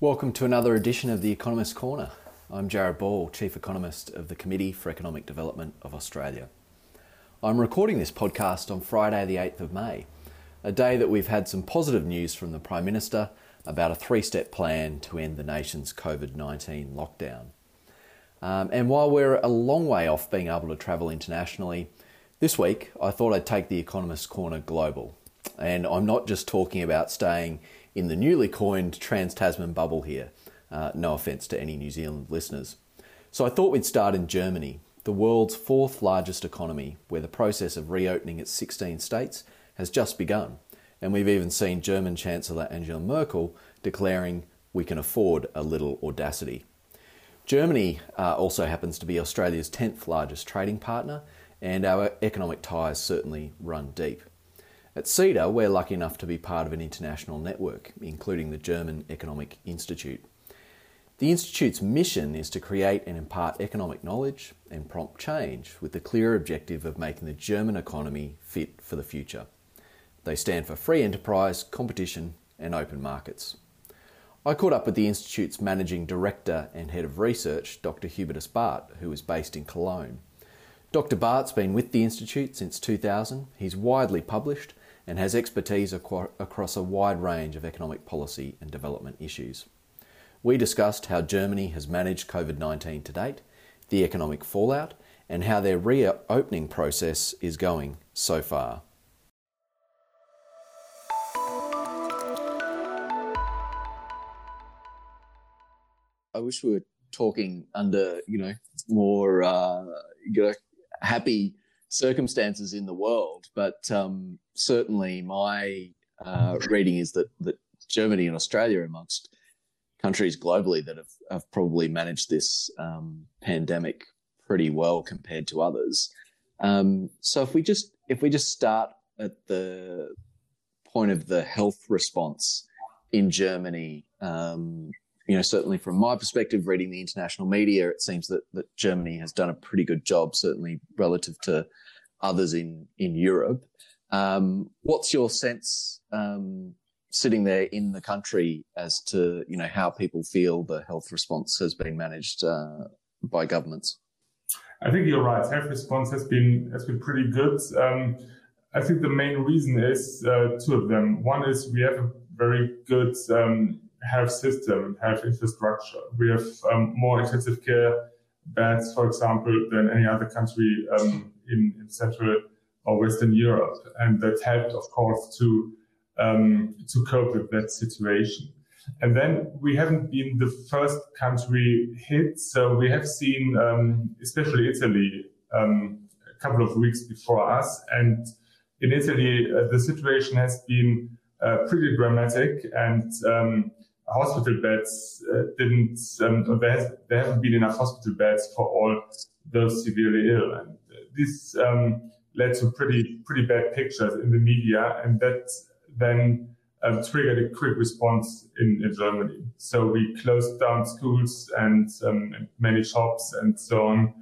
Welcome to another edition of the Economist Corner. I'm Jarrod Ball, Chief Economist of the Committee for Economic Development of Australia. I'm recording this podcast on Friday, the 8th of May, a day that we've had some positive news from the Prime Minister about a three step plan to end the nation's COVID 19 lockdown. Um, and while we're a long way off being able to travel internationally, this week I thought I'd take the Economist Corner global. And I'm not just talking about staying in the newly coined Trans Tasman bubble here. Uh, no offence to any New Zealand listeners. So I thought we'd start in Germany, the world's fourth largest economy, where the process of reopening its 16 states has just begun. And we've even seen German Chancellor Angela Merkel declaring we can afford a little audacity. Germany uh, also happens to be Australia's 10th largest trading partner, and our economic ties certainly run deep. At CEDA, we're lucky enough to be part of an international network, including the German Economic Institute. The Institute's mission is to create and impart economic knowledge and prompt change with the clear objective of making the German economy fit for the future. They stand for free enterprise, competition, and open markets. I caught up with the Institute's managing director and head of research, Dr. Hubertus Bardt, who is based in Cologne. Dr. Bardt's been with the Institute since 2000. He's widely published and has expertise across a wide range of economic policy and development issues. We discussed how Germany has managed COVID 19 to date, the economic fallout, and how their reopening process is going so far. I wish we were talking under, you know, more, uh, you know, happy circumstances in the world, but um, certainly my uh, reading is that that Germany and Australia, amongst countries globally that have, have probably managed this um, pandemic pretty well compared to others. Um, so if we just if we just start at the point of the health response in Germany, um, you know, certainly from my perspective, reading the international media, it seems that, that Germany has done a pretty good job, certainly relative to others in, in Europe. Um, what's your sense um, sitting there in the country as to you know how people feel the health response has been managed uh, by governments? I think you're right. Health response has been has been pretty good. Um, I think the main reason is uh, two of them. One is we have a very good um, health system, health infrastructure. We have um, more intensive care beds, for example, than any other country um, in, in, Central or Western Europe, and that helped, of course, to um, to cope with that situation. And then we haven't been the first country hit, so we have seen, um, especially Italy, um, a couple of weeks before us, and in Italy uh, the situation has been uh, pretty dramatic and um, hospital beds uh, didn't, um, there, has, there haven't been enough hospital beds for all those severely ill. And this um, led to pretty, pretty bad pictures in the media. And that then um, triggered a quick response in, in, Germany. So we closed down schools and, um, many shops and so on.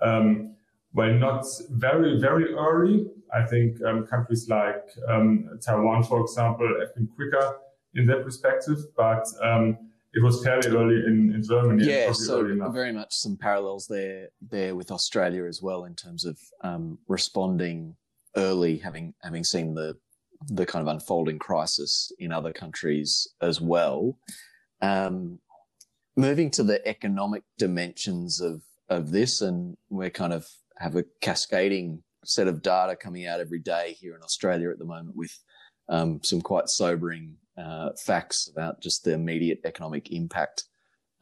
Um, well, not very, very early. I think um, countries like um, Taiwan, for example, have been quicker in that perspective, but it was fairly early in, in Germany. Yeah, so very much some parallels there there with Australia as well in terms of um, responding early, having having seen the the kind of unfolding crisis in other countries as well. Um, moving to the economic dimensions of of this, and we're kind of have a cascading set of data coming out every day here in Australia at the moment with um, some quite sobering uh, facts about just the immediate economic impact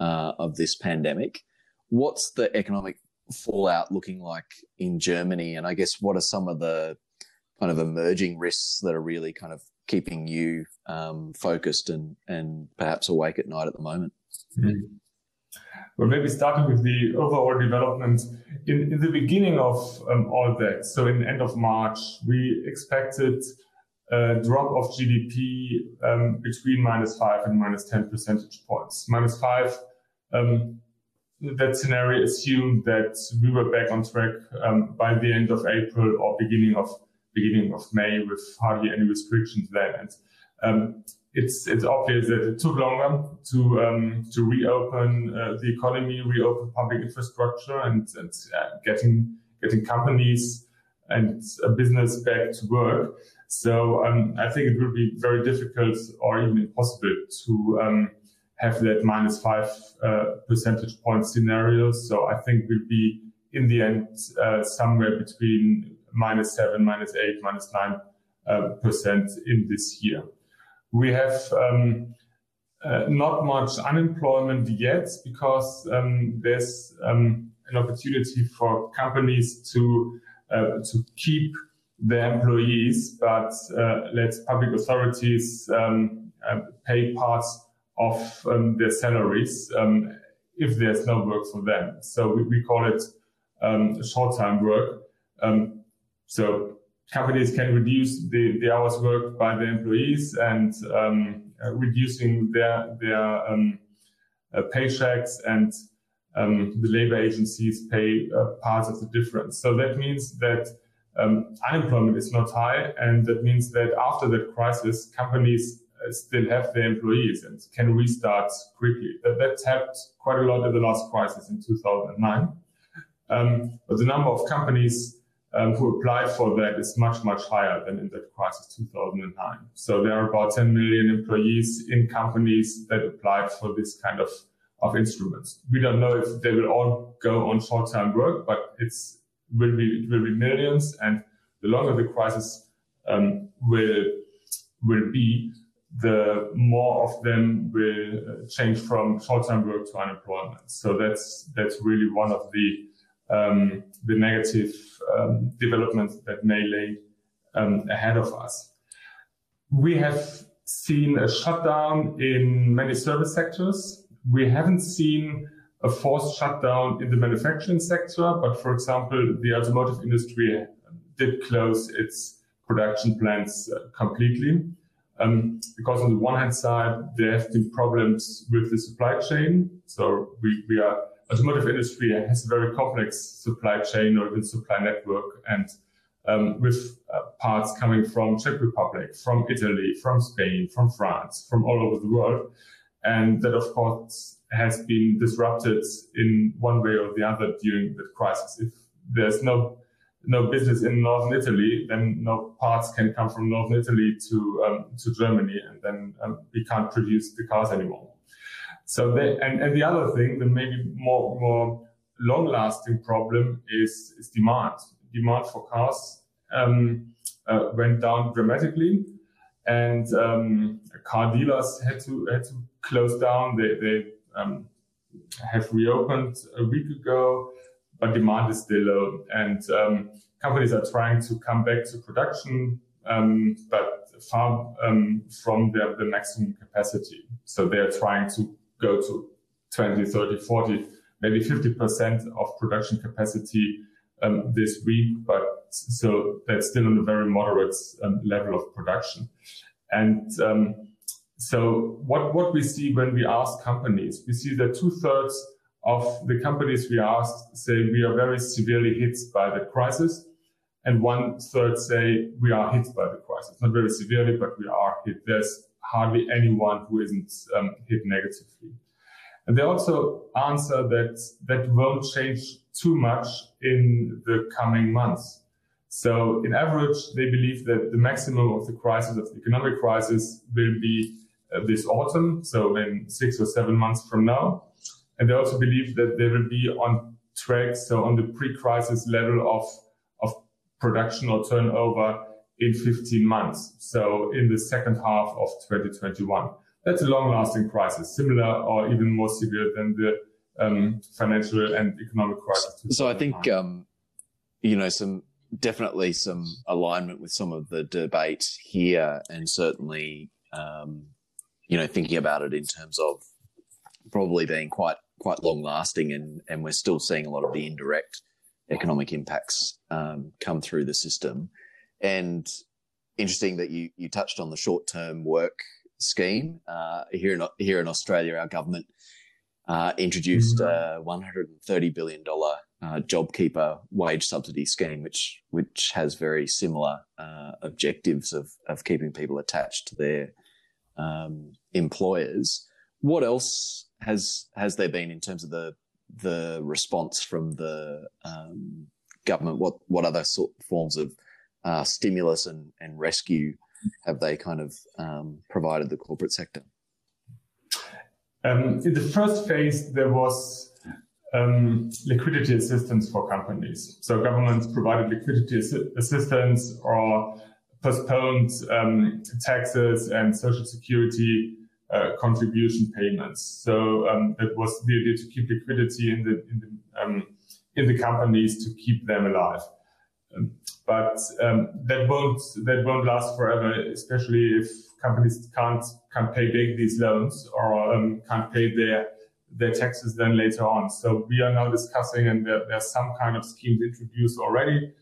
uh, of this pandemic. What's the economic fallout looking like in Germany? And I guess what are some of the kind of emerging risks that are really kind of keeping you um, focused and, and perhaps awake at night at the moment? Mm-hmm. Well, maybe starting with the overall development. In, in the beginning of um, all that, so in the end of March, we expected a drop of GDP um, between minus five and minus 10 percentage points. Minus five, um, that scenario assumed that we were back on track um, by the end of April or beginning of beginning of May with hardly any restrictions then. And um, it's it's obvious that it took longer to um, to reopen uh, the economy, reopen public infrastructure, and, and uh, getting getting companies and business back to work. So um, I think it will be very difficult or even impossible to um, have that minus five uh, percentage point scenario. So I think we'll be in the end uh, somewhere between minus seven, minus eight, minus nine uh, percent in this year. We have um, uh, not much unemployment yet because um, there's um, an opportunity for companies to uh, to keep their employees, but uh, let public authorities um, uh, pay parts of um, their salaries um, if there's no work for them. So we, we call it short-time work. so companies can reduce the, the hours worked by the employees and um, reducing their their um, uh, paychecks and um, the labor agencies pay uh, parts of the difference. So that means that um, unemployment is not high, and that means that after that crisis, companies uh, still have their employees and can restart quickly. That, that's helped quite a lot in the last crisis in 2009. Um, but the number of companies um, who applied for that is much, much higher than in that crisis 2009. So there are about 10 million employees in companies that applied for this kind of, of instruments. We don't know if they will all go on short-term work, but it's will be, will be millions. And the longer the crisis um, will, will be, the more of them will uh, change from short-term work to unemployment. So that's, that's really one of the um, the negative um, developments that may lay um, ahead of us. We have seen a shutdown in many service sectors. We haven't seen a forced shutdown in the manufacturing sector, but for example, the automotive industry did close its production plants uh, completely. Um, because on the one hand side, there have been problems with the supply chain. So we, we are automotive industry has a very complex supply chain or even supply network and um, with uh, parts coming from Czech Republic, from Italy, from Spain, from France, from all over the world. And that, of course, has been disrupted in one way or the other during the crisis. If there's no no business in northern Italy, then no parts can come from northern Italy to um, to Germany, and then um, we can't produce the cars anymore. So they, and, and the other thing, the maybe more, more long lasting problem is, is demand. Demand for cars um, uh, went down dramatically and um, car dealers had to, had to close down. They, they um, have reopened a week ago, but demand is still low. And um, companies are trying to come back to production, um, but far um, from the maximum capacity. So they are trying to go to 20, 30, 40, maybe 50% of production capacity um, this week, but so that's still on a very moderate um, level of production. And so what, what we see when we ask companies, we see that two thirds of the companies we asked say we are very severely hit by the crisis. And one third say we are hit by the crisis, not very severely, but we are hit. There's hardly anyone who isn't um, hit negatively. And they also answer that that won't change too much in the coming months. So in average, they believe that the maximum of the crisis, of the economic crisis, will be this autumn, so in six or seven months from now. And they also believe that they will be on track, so on the pre-crisis level of, of production or turnover in 15 months. So in the second half of 2021. That's a long-lasting crisis, similar or even more severe than the um, financial and economic crisis. So I think, um, you know, some definitely some alignment with some of the debate here, and certainly, um, you know, thinking about it in terms of probably being quite quite long lasting, and and we're still seeing a lot of the indirect economic impacts um, come through the system. And interesting that you you touched on the short term work scheme uh, here in here in Australia. Our government uh, introduced mm-hmm. a 130 billion dollar uh, JobKeeper wage subsidy scheme, which which has very similar uh, objectives of of keeping people attached to their um, employers. What else has has there been in terms of the the response from the um, government? What what other sort forms of uh, stimulus and, and rescue have they kind of um, provided the corporate sector? Um, in the first phase, there was um, liquidity assistance for companies. So governments provided liquidity assistance or postponed um, taxes and social security uh, contribution payments. So um, that was the idea to keep liquidity in the in the um, in the companies to keep them alive. Um, but um, that won't that won't last forever, especially if companies can't can't pay back these loans or um, can't pay their their taxes then later on. So we are now discussing, and there, there's some kind of schemes introduced already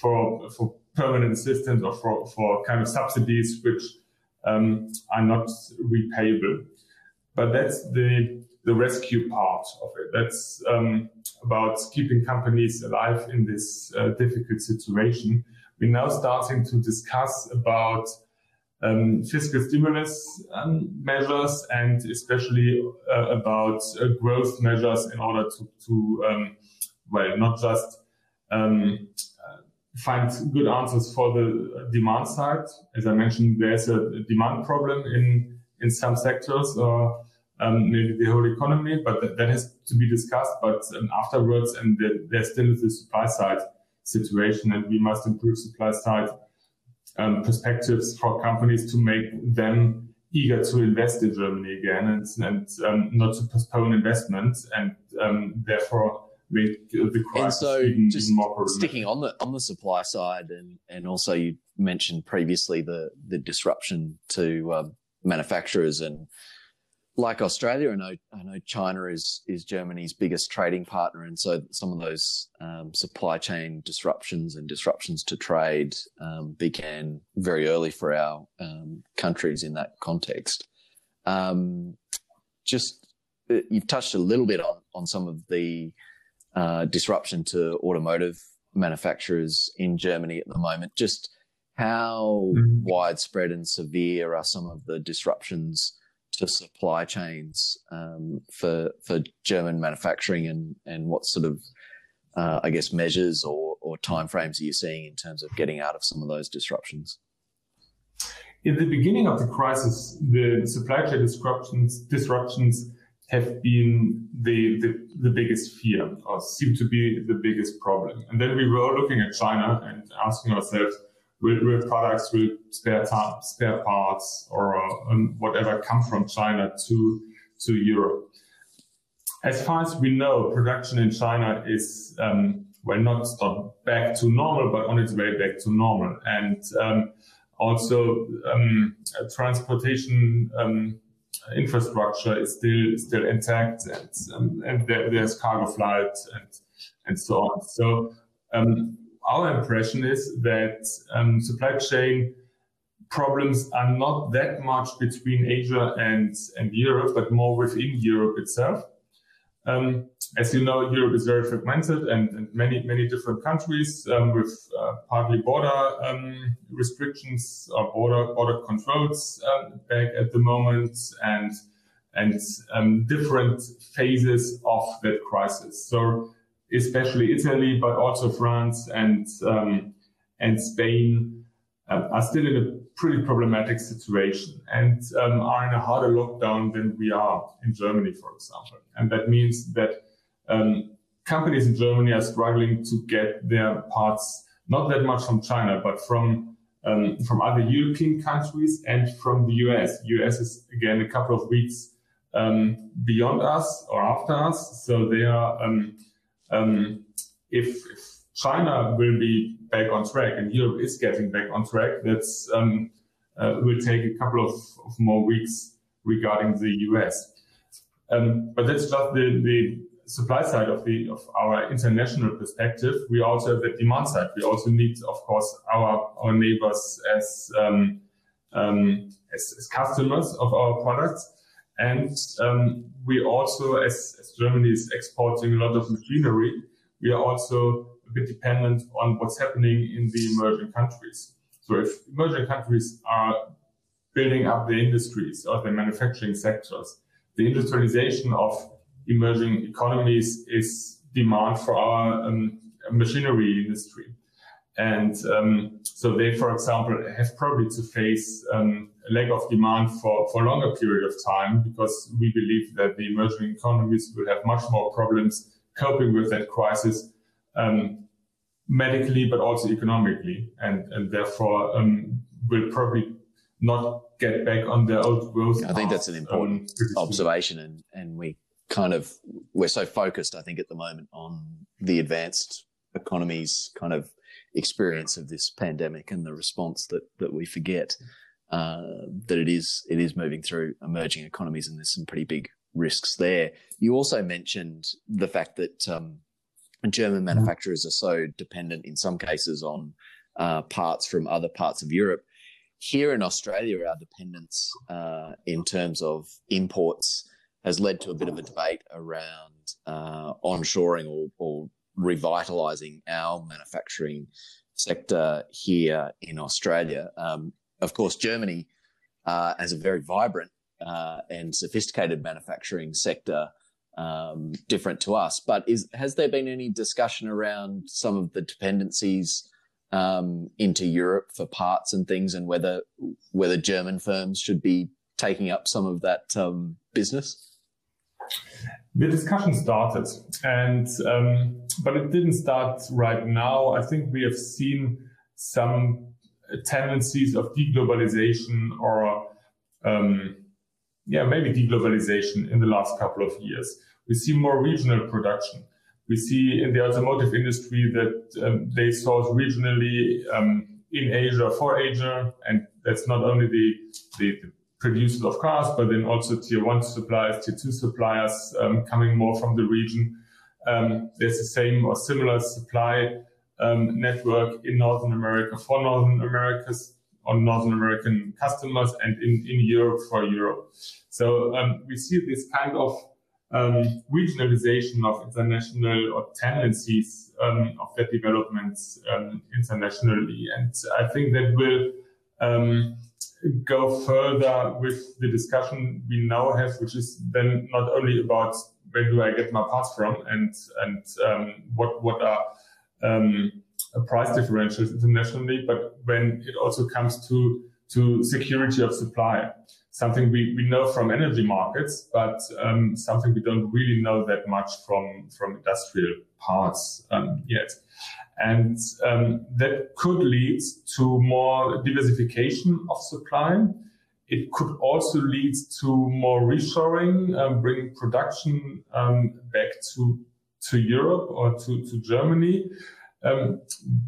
for for permanent assistance or for, for kind of subsidies which um, are not repayable. But that's the the rescue part of it. That's um, about keeping companies alive in this uh, difficult situation. We're now starting to discuss about um, fiscal stimulus um, measures and especially uh, about uh, growth measures in order to, to um, well, not just um, find good answers for the demand side. As I mentioned, there's a demand problem in in some sectors or um, maybe the whole economy, but that, that has to be discussed. But um, afterwards, and the, there still the supply side situation, and we must improve supply side um, perspectives for companies to make them eager to invest in Germany again and, and um, not to postpone investment and um, therefore and so even, just even sticking on the on the supply side and and also you mentioned previously the the disruption to um, manufacturers and like Australia, I know I know China is is Germany's biggest trading partner, and so some of those um, supply chain disruptions and disruptions to trade um, began very early for our um, countries in that context. Um, just uh, you've touched a little bit on on some of the uh, disruption to automotive manufacturers in Germany at the moment. Just how mm-hmm. widespread and severe are some of the disruptions to supply chains um, for for German manufacturing, and and what sort of uh, I guess measures or or timeframes are you seeing in terms of getting out of some of those disruptions? In the beginning of the crisis, the supply chain disruptions disruptions have been the, the, the biggest fear or seem to be the biggest problem. And then we were looking at China and asking ourselves, will, will products, will spare, spare parts or um, whatever come from China to, to Europe? As far as we know, production in China is, um, well, not, not back to normal, but on its way back to normal. And um, also um, transportation um, infrastructure is still still intact, and um, and there, there's cargo flight and and so on. So um, our impression is that um, supply chain problems are not that much between Asia and and Europe, but more within Europe itself. Um, as you know, Europe is very fragmented and, and many, many different countries um, with uh, partly border um, restrictions or border, border controls um, back at the moment and, and um, different phases of that crisis. So especially Italy, but also France and, um, and Spain uh, are still in a pretty problematic situation and um, are in a harder lockdown than we are in Germany, for example. And that means that um, companies in Germany are struggling to get their parts not that much from China, but from um, from other European countries and from the US. US is again a couple of weeks um, beyond us or after us, so they are. Um, um, if, if, China will be back on track and Europe is getting back on track, that's um, uh, will take a couple of, of, more weeks regarding the US. Um, but that's just the, the supply side of the of our international perspective, we also have the demand side. We also need, of course, our our neighbors as um, um, as, as, customers of our products, and um, we also, as, as Germany is exporting a lot of machinery, we are also bit dependent on what's happening in the emerging countries. So if emerging countries are building up the industries or the manufacturing sectors. The industrialization of emerging economies is demand for our um, machinery industry. And um, so they, for example, have probably to face um, a lack of demand for, for a longer period of time because we believe that the emerging economies will have much more problems coping with that crisis um, medically, but also economically. And, and therefore um, will probably not get back on their old growth. I think that's an important um, observation. And, and we kind of, we're so focused, I think, at the moment on the advanced economies kind of experience of this pandemic and the response that that we forget uh, that it is it is moving through emerging economies and there's some pretty big risks there. You also mentioned the fact that um, German mm-hmm. manufacturers are so dependent in some cases on uh, parts from other parts of Europe. Here in Australia, our dependence uh, in terms of imports has led to a bit of a debate around uh, onshoring or, or revitalizing our manufacturing sector here in Australia. Um, of course, Germany uh, has a very vibrant uh, and sophisticated manufacturing sector, um, different to us. But is has there been any discussion around some of the dependencies um, into Europe for parts and things, and whether whether German firms should be taking up some of that um, business? The discussion started, and um, but it didn't start right now. I think we have seen some tendencies of deglobalization or um, yeah, maybe deglobalization in the last couple of years. We see more regional production. We see in the automotive industry that um, they source regionally um, in Asia for Asia, and that's not only the, the, the producers of cars, but then also tier one suppliers, tier two suppliers um, coming more from the region. Um, there's the same or similar supply um, network in Northern America for Northern America's on Northern American customers and in, in Europe for Europe. So um, we see this kind of um, regionalization of international or tendencies um, of that development um, internationally. And I think that will um, go further with the discussion we now have, which is then not only about where do I get my parts from and and um, what what are price differentials internationally, but when it also comes to to security of supply, something we, we know from energy markets, but um, something we don't really know that much from from industrial parts um, yet. And um, that could lead to more diversification of supply. It could also lead to more reshoring, um, bringing production um, back to, to Europe or to, to Germany. Um,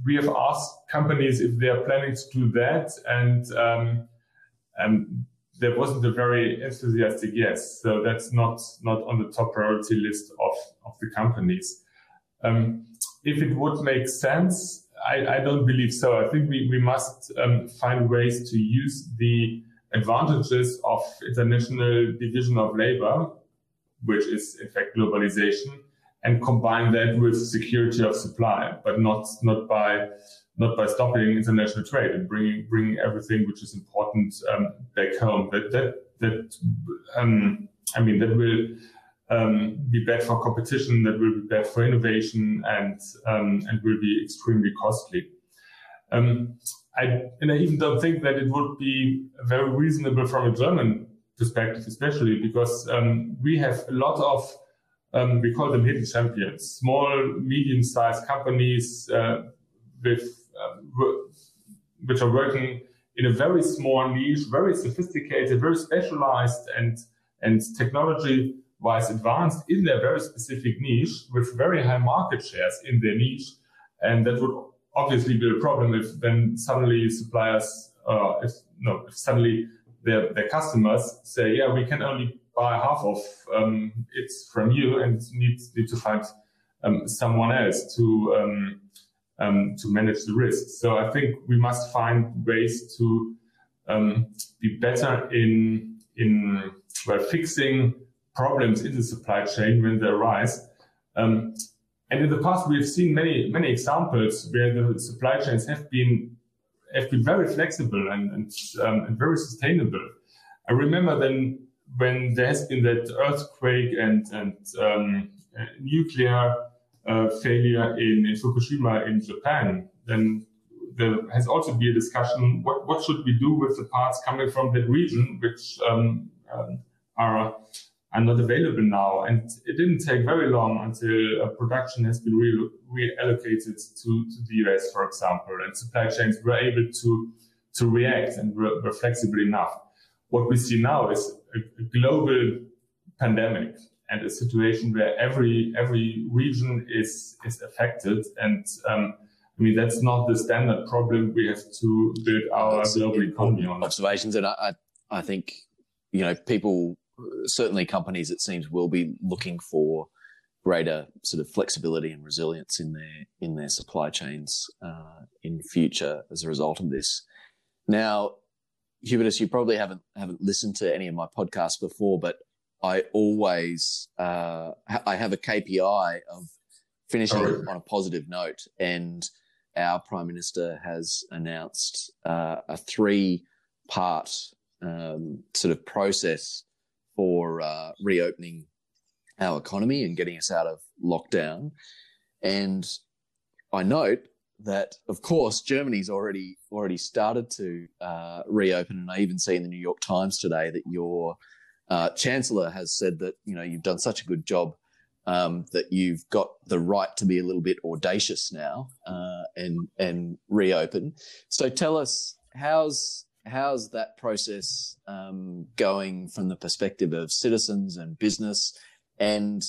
we have asked companies if they are planning to do that, and um, um, there wasn't a very enthusiastic yes. So that's not not on the top priority list of, of the companies. Um, if it would make sense, I, I, don't believe so. I think we, we must um, find ways to use the advantages of international division of labor, which is in fact globalization, and combine that with security of supply, but not not by not by stopping international trade and bringing bringing everything which is important um, back home. That that that um, I mean that will um, be bad for competition, that will be bad for innovation, and um, and will be extremely costly. Um, I, and I even don't think that it would be very reasonable from a German perspective, especially because um, we have a lot of um, we call them hidden champions, small, medium-sized companies uh, with uh, which are working in a very small niche, very sophisticated, very specialized, and and technology wise advanced in their very specific niche with very high market shares in their niche. And that would obviously be a problem if then suddenly suppliers, uh, if no, if suddenly their, their customers say, yeah, we can only buy half of um, it from you and need, need to find um, someone else to um, um to manage the risk. So I think we must find ways to um, be better in in well, fixing problems in the supply chain when they arise. And in the past, we have seen many, many examples where the supply chains have been have been very flexible and and, and very sustainable. I remember then when there has been that earthquake and and um, nuclear uh, failure in, in Fukushima in Japan, then there has also been a discussion what, what should we do with the parts coming from that region which um, um, are are not available now? And it didn't take very long until uh, production has been re- reallocated to, to the US for example and supply chains were able to to react and were, were flexible enough. What we see now is a, global pandemic and a situation where every every region is is affected and um, I mean, that's not the standard problem we have to build our that's global economy on. Observations. And I, I think, you know, people, certainly companies, it seems, will be looking for greater sort of flexibility and resilience in their, in their supply chains, uh, in future as a result of this. Now, Hubertus, you probably haven't, haven't listened to any of my podcasts before, but I always, uh, I have a KPI of finishing oh, on a positive note and, our Prime Minister has announced uh, a three part um, sort of process for uh, reopening our economy and getting us out of lockdown. And I note that, of course, Germany's already already started to uh, reopen, and I even see in the New York Times today that your uh, chancellor has said that you know you've done such a good job um, that you've got the right to be a little bit audacious now uh, and and reopen. So tell us how's how's that process um, going from the perspective of citizens and business, and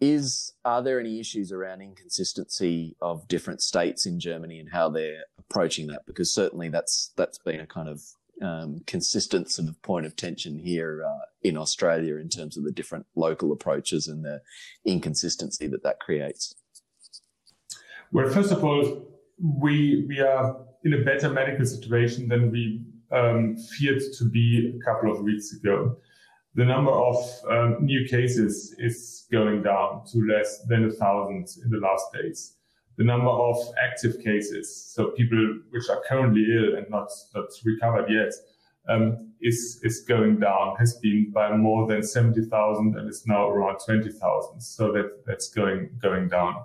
is are there any issues around inconsistency of different states in Germany and how they're approaching that? Because certainly that's that's been a kind of um, consistent sort of point of tension here uh, in Australia in terms of the different local approaches and the inconsistency that that creates? Well, first of all, we we are in a better medical situation than we um, feared to be a couple of weeks ago. The number of um, new cases is going down to less than a thousand in the last days the number of active cases, so people which are currently ill and not, not recovered yet, um, is, is going down, has been by more than 70,000 and is now around 20,000. So that, that's going, going down.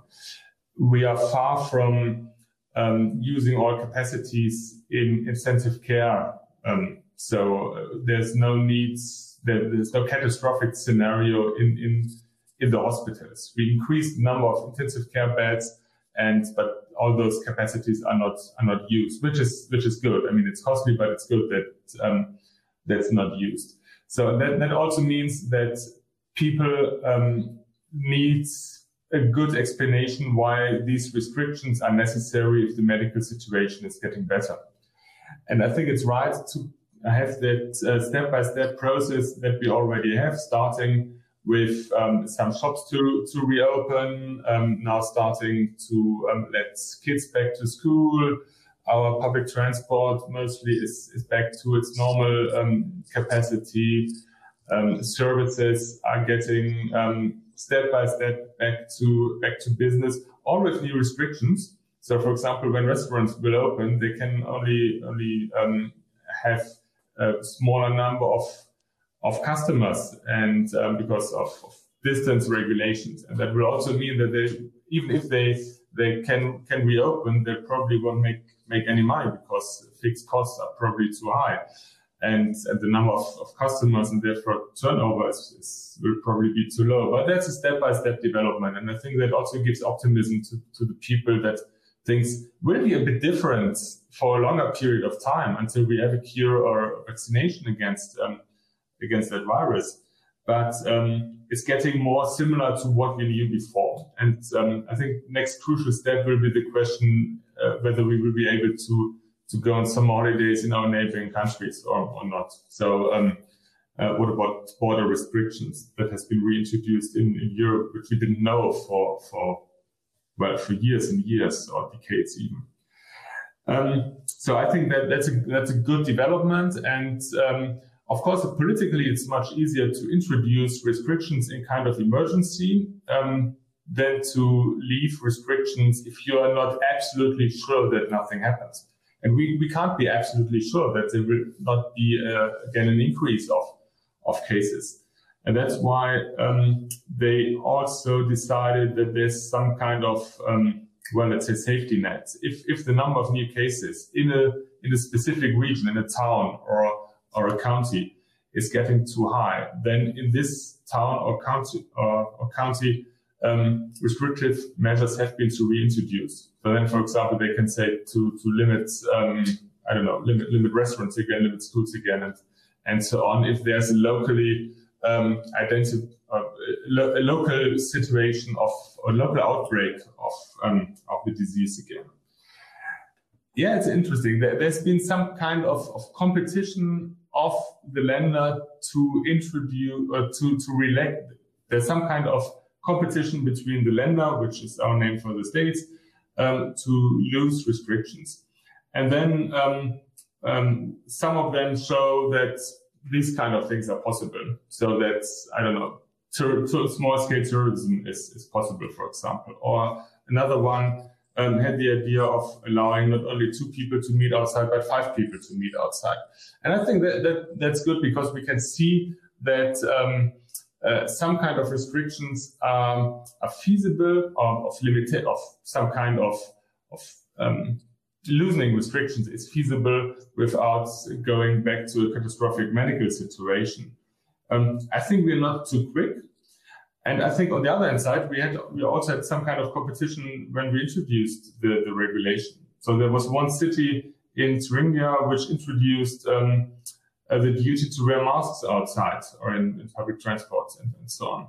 We are far from um, using all capacities in intensive care. Um, so uh, there's no needs, there, there's no catastrophic scenario in, in, in the hospitals. We increased the number of intensive care beds and but all those capacities are not are not used, which is which is good. I mean, it's costly, but it's good that um, that's not used. So that that also means that people um, need a good explanation why these restrictions are necessary if the medical situation is getting better. And I think it's right to have that step by step process that we already have, starting with um, some shops to, to reopen, um, now starting to um, let kids back to school. Our public transport mostly is, is back to its normal um, capacity. Um, services are getting um, step by step back to back to business, all with new restrictions. So, for example, when restaurants will open, they can only only have a smaller number of of customers and um, because of, of, distance regulations. And that will also mean that they, even if they they can can reopen, they probably won't make make any money because fixed costs are probably too high. And, and the number of, of customers and therefore turnover is, is, will probably be too low. But that's a step by step development. And I think that also gives optimism to, to the people that things will be a bit different for a longer period of time until we have a cure or vaccination against um, against that virus. But um, it's getting more similar to what we knew before. And um, I think next crucial step will be the question uh, whether we will be able to to go on some holidays in our neighboring countries or, or not. So um, uh, what about border restrictions that has been reintroduced in, in Europe, which we didn't know for, for, well, for years and years or decades even. Um, so I think that that's a, that's a good development. And um, of course, politically, it's much easier to introduce restrictions in kind of emergency um, than to leave restrictions if you are not absolutely sure that nothing happens. And we, we can't be absolutely sure that there will not be, uh, again, an increase of, of cases. And that's why um, they also decided that there's some kind of, um, well, let's say safety net. If, if the number of new cases in a, in a specific region, in a town or, or a county is getting too high, then in this town or county, or, or county, um, restrictive measures have been to reintroduce. So then, for example, they can say to, to limit, um, I don't know, limit, limit restaurants again, limit schools again, and, and so on. If there's locally um, identify uh, a local situation of a local outbreak of um, of the disease again. Yeah, it's interesting. There, has been some kind of, of competition of the Länder to introduce uh, to to relate. There's some kind of competition between the Länder, which is our name for the states, um, to lose restrictions, and then um, um, some of them show that these kind of things are possible. So that's, I don't know, to, small scale tourism is, is possible, for example. Or another one um, had the idea of allowing not only two people to meet outside, but five people to meet outside. And I think that, that that's good because we can see that um, uh, some kind of restrictions um, are feasible or of limited of some kind of of um, loosening restrictions is feasible without going back to a catastrophic medical situation. Um, I think we're not too quick. And I think on the other hand side, we had we also had some kind of competition when we introduced the, the regulation. So there was one city in Thuringia which introduced um, uh, the duty to wear masks outside or in, in public transport and, and so on.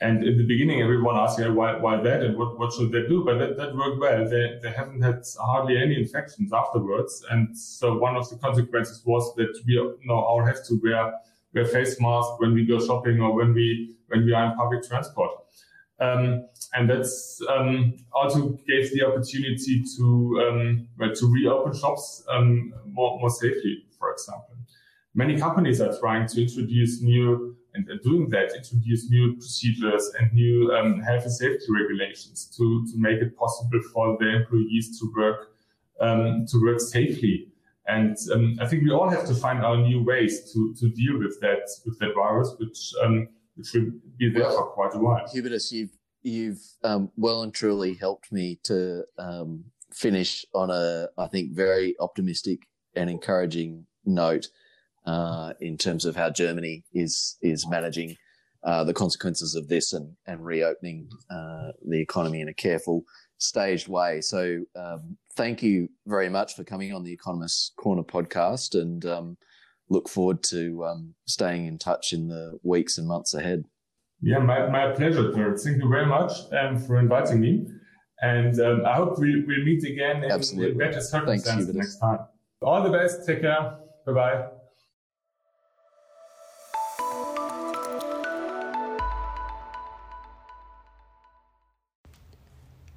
And in the beginning, everyone asked, yeah, why, why that and what, what should they do? But that, that worked well. They, they haven't had hardly any infections afterwards. And so one of the consequences was that we now all have to wear, wear face masks when we go shopping or when we, when we are in public transport. Um, and that's um, also gave the opportunity to um, to reopen shops um, more more safely. For example, many companies are trying to introduce new and doing that, introduce new procedures and new um, health and safety regulations to, to make it possible for the employees to work um, to work safely. And um, I think we all have to find our new ways to, to deal with that with that virus, which um, which will be there well, for quite a while. Hubertus, you've you've um, well and truly helped me to um, finish on a I think very optimistic and encouraging note uh, in terms of how Germany is is managing uh, the consequences of this and and reopening uh, the economy in a careful, staged way. So um, thank you very much for coming on the Economist Corner podcast, and um, look forward to um, staying in touch in the weeks and months ahead. Yeah, my, my pleasure, Kurt. Thank you very much um, for inviting me. And um, I hope we, we'll meet again in, in better circumstances Thanks, next time. All the best. Take care. Bye bye.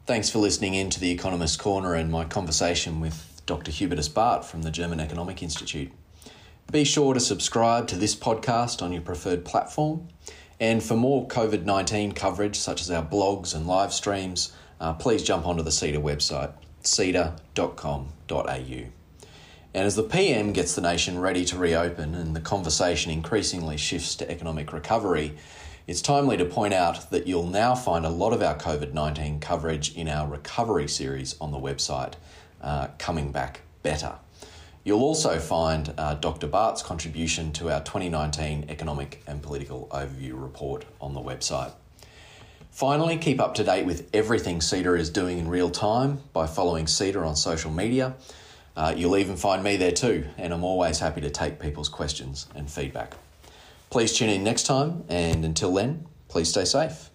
Thanks for listening in to the Economist Corner and my conversation with Dr. Hubertus Bardt from the German Economic Institute. Be sure to subscribe to this podcast on your preferred platform. And for more COVID 19 coverage, such as our blogs and live streams, uh, please jump onto the CEDA website, ceda.com.au. And as the PM gets the nation ready to reopen and the conversation increasingly shifts to economic recovery, it's timely to point out that you'll now find a lot of our COVID 19 coverage in our recovery series on the website, uh, Coming Back Better. You'll also find uh, Dr. Bardt's contribution to our 2019 Economic and Political Overview report on the website. Finally, keep up to date with everything CEDA is doing in real time by following CEDA on social media. Uh, you'll even find me there too, and I'm always happy to take people's questions and feedback. Please tune in next time, and until then, please stay safe.